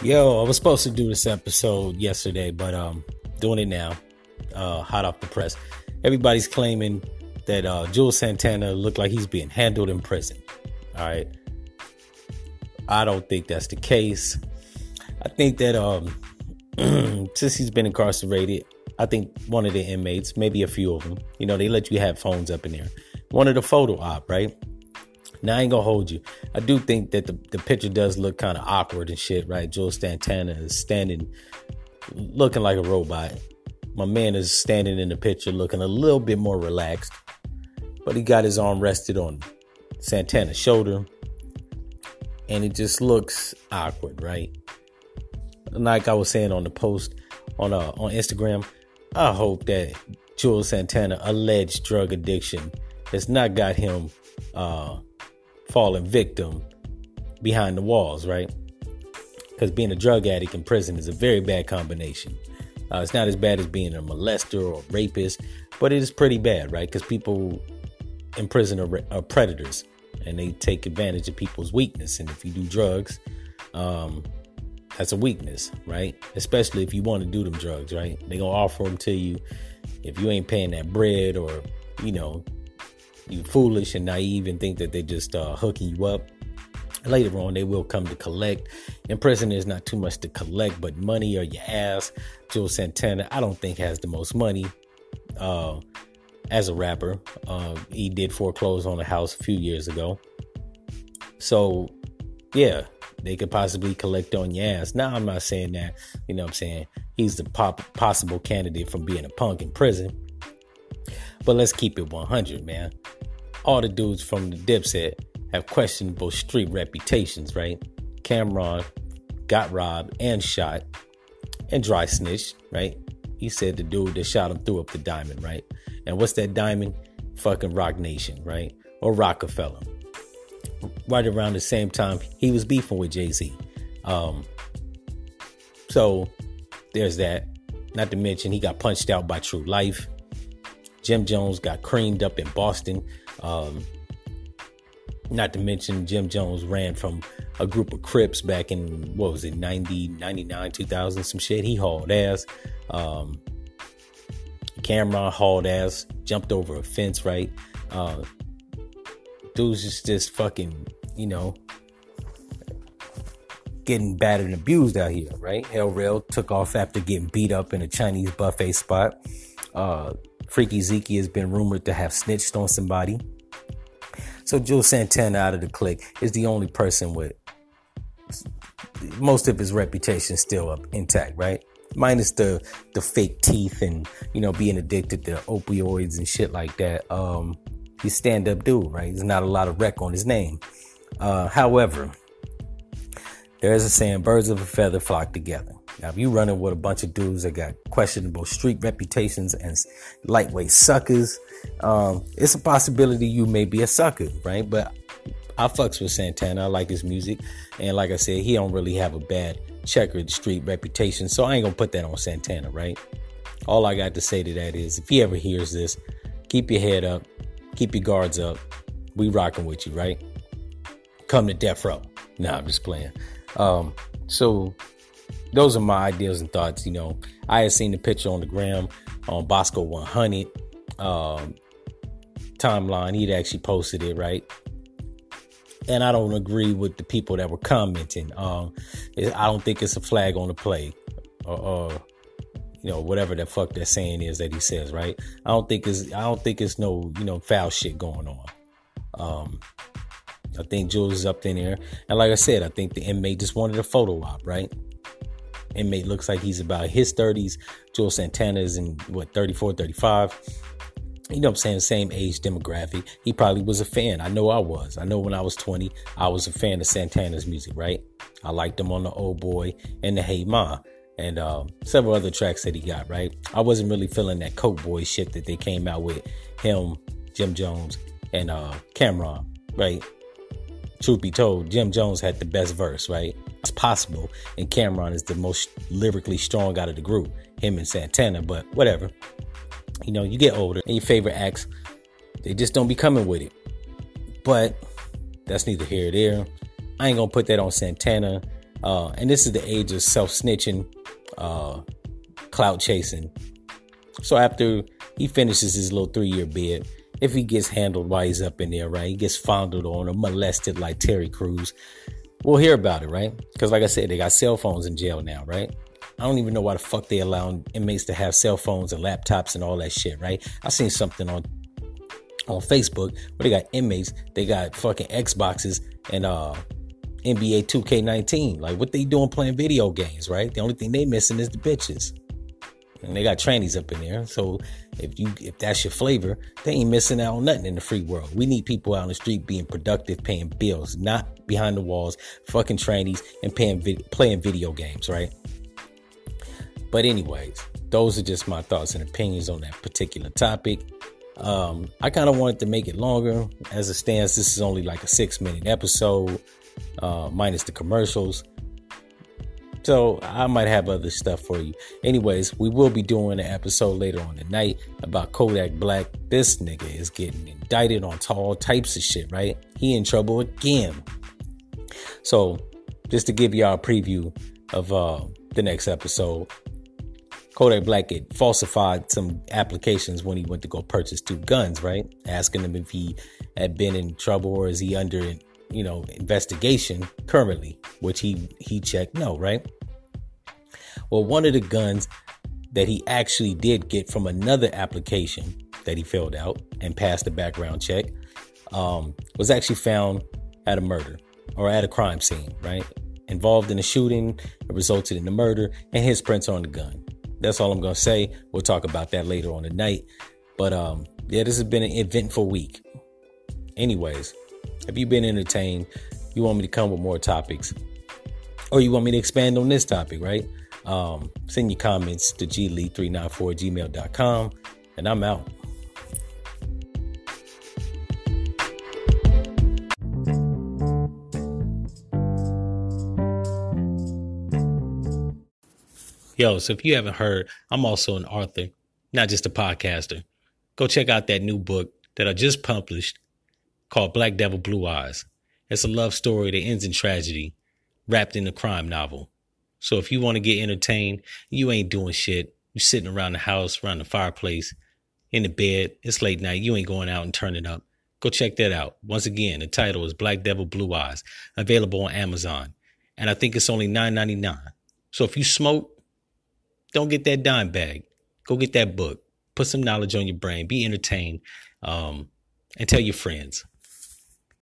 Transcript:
Yo, I was supposed to do this episode yesterday, but um, doing it now. Uh, hot off the press. Everybody's claiming that uh, Juelz Santana looked like he's being handled in prison. All right. I don't think that's the case. I think that um, since he's been incarcerated, I think one of the inmates, maybe a few of them, you know, they let you have phones up in there. One of the photo op, right? Now I ain't gonna hold you. I do think that the, the picture does look kind of awkward and shit, right? Juelz Santana is standing looking like a robot. My man is standing in the picture looking a little bit more relaxed. But he got his arm rested on Santana's shoulder. And it just looks awkward, right? Like I was saying on the post on uh, on Instagram, I hope that Juelz Santana alleged drug addiction has not got him uh, fallen victim behind the walls, right? Because being a drug addict in prison is a very bad combination. Uh, it's not as bad as being a molester or a rapist, but it is pretty bad, right? Because people in prison are, are, predators and they take advantage of people's weakness. And if you do drugs, um, that's a weakness, right? Especially if you want to do them drugs, right? They're going to offer them to you. If you ain't paying that bread or, you know, you foolish and naive and think that they're just uh, hooking you up. Later on, they will come to collect. In prison, there's not too much to collect, but money or your ass. Juelz Santana, I don't think has the most money uh, as a rapper. Uh, he did foreclose on a house a few years ago. So, yeah, they could possibly collect on your ass. Now, I'm not saying that, you know what I'm saying? He's the pop- possible candidate from being a punk in prison. But let's keep it 100, man all the dudes from the Dipset have questionable street reputations, right? Cam'ron got robbed and shot and dry snitched, right? He said the dude that shot him threw up the diamond, right? And what's that diamond? Fucking Roc Nation, right? Or Roc-A-Fella. Right around the same time, he was beefing with Jay Z. Um, so there's that. Not to mention, he got punched out by Tru Life. Jim Jones got creamed up in Boston. Um, not to mention Jim Jones ran from a group of Crips back in what was it 90 99 2000 some shit. He hauled ass. Um, Cam'ron hauled ass jumped over a fence right? Uh, dudes just just fucking you know getting battered and abused out here right? Hell Rell took off after getting beat up in a Chinese buffet spot. Uh, Freaky Zeke has been rumored to have snitched on somebody. So Juelz Santana out of the clique is the only person with most of his reputation still up intact, right? Minus the the fake teeth and you know being addicted to opioids and shit like that. Um, he's stand up dude, right? There's not a lot of wreck on his name. Uh, however, there is a saying: birds of a feather flock together. Now, if you're running with a bunch of dudes that got questionable street reputations and lightweight suckers, um, it's a possibility you may be a sucker, right? But I fucks with Santana. I like his music, and like I said, he don't really have a bad checkered street reputation, so I ain't gonna put that on Santana, right? All I got to say to that is, if he ever hears this, keep your head up, keep your guards up. We rocking with you, right? Come to death row. Nah, I'm just playing. Um, so those are my ideas and thoughts. You know, I had seen the picture on the gram on Bosco 100 um, timeline. He'd actually posted it, right? And I don't agree with the people that were commenting. Um, I don't think it's a flag on the play, or, or you know whatever the fuck that saying is that he says, right? I don't think it's I don't think it's no you know foul shit going on. Um, I think Juelz is up in there, and like I said, I think the inmate just wanted a photo op, right? inmate looks like he's about his 30s. Juelz Santana is in what 34, 35. You know I'm saying? Same age demographic. He probably was a fan. I know I was. I know when I was 20, I was a fan of Santana's music, right? I liked him on the Old Boy and the Hey Ma and uh, several other tracks that he got, right? I wasn't really feeling that Coke Boy shit that they came out with him, Jim Jones, and uh, Cam'ron, right? Truth be told, Jim Jones had the best verse, right? It's possible. And Cam'ron is the most lyrically strong out of the group, him and Santana, but whatever. You know, you get older and your favorite acts, they just don't be coming with it. But that's neither here or there. I ain't gonna put that on Santana. Uh, and this is the age of self snitching, uh, clout chasing. So after he finishes his little three year bid, if he gets handled while he's up in there, right? He gets fondled on or molested like Terry Crews. We'll hear about it, right? Because like I said, they got cell phones in jail now, right? I don't even know why the fuck they allow inmates to have cell phones and laptops and all that shit, right? I seen something on on Facebook where they got inmates, they got fucking Xboxes and uh NBA 2K19. Like what they doing playing video games, right? The only thing they missing is the bitches. And they got trannies up in there. So if you if that's your flavor, they ain't missing out on nothing in the free world. We need people out on the street being productive, paying bills, not behind the walls, fucking trannies and paying playing video games, right? But anyways, those are just my thoughts and opinions on that particular topic. Um, I kind of wanted to make it longer. As it stands, this is only like a six minute episode, uh, minus the commercials. So I might have other stuff for you. Anyways, we will be doing an episode later on tonight about Kodak Black. This nigga is getting indicted on all types of shit, right? He in trouble again. So just to give y'all a preview of uh, the next episode, Kodak Black had falsified some applications when he went to go purchase two guns, right? Asking him if he had been in trouble or is he under, you know, investigation currently, which he he checked no, right? Well, one of the guns that he actually did get from another application that he filled out and passed the background check um, was actually found at a murder or at a crime scene, right? Involved in a shooting, it resulted in the murder, and his prints on the gun. That's all I'm gonna say. We'll talk about that later on tonight. But um, yeah, this has been an eventful week. Anyways, have you been entertained? You want me to come with more topics, or you want me to expand on this topic, right? Um, send your comments to glee394 gmail.com, and I'm out. Yo, so if you haven't heard, I'm also an author, not just a podcaster. Go check out that new book that I just published called Black Devil Blue Eyes. It's a love story that ends in tragedy, wrapped in a crime novel. So if you want to get entertained, you ain't doing shit. You're sitting around the house, around the fireplace, in the bed. It's late night. You ain't going out and turning up. Go check that out. Once again, the title is Black Devil Blue Eyes, available on Amazon. And I think it's only $9.99. So if you smoke, don't get that dime bag. Go get that book. Put some knowledge on your brain. Be entertained. Um, and tell your friends.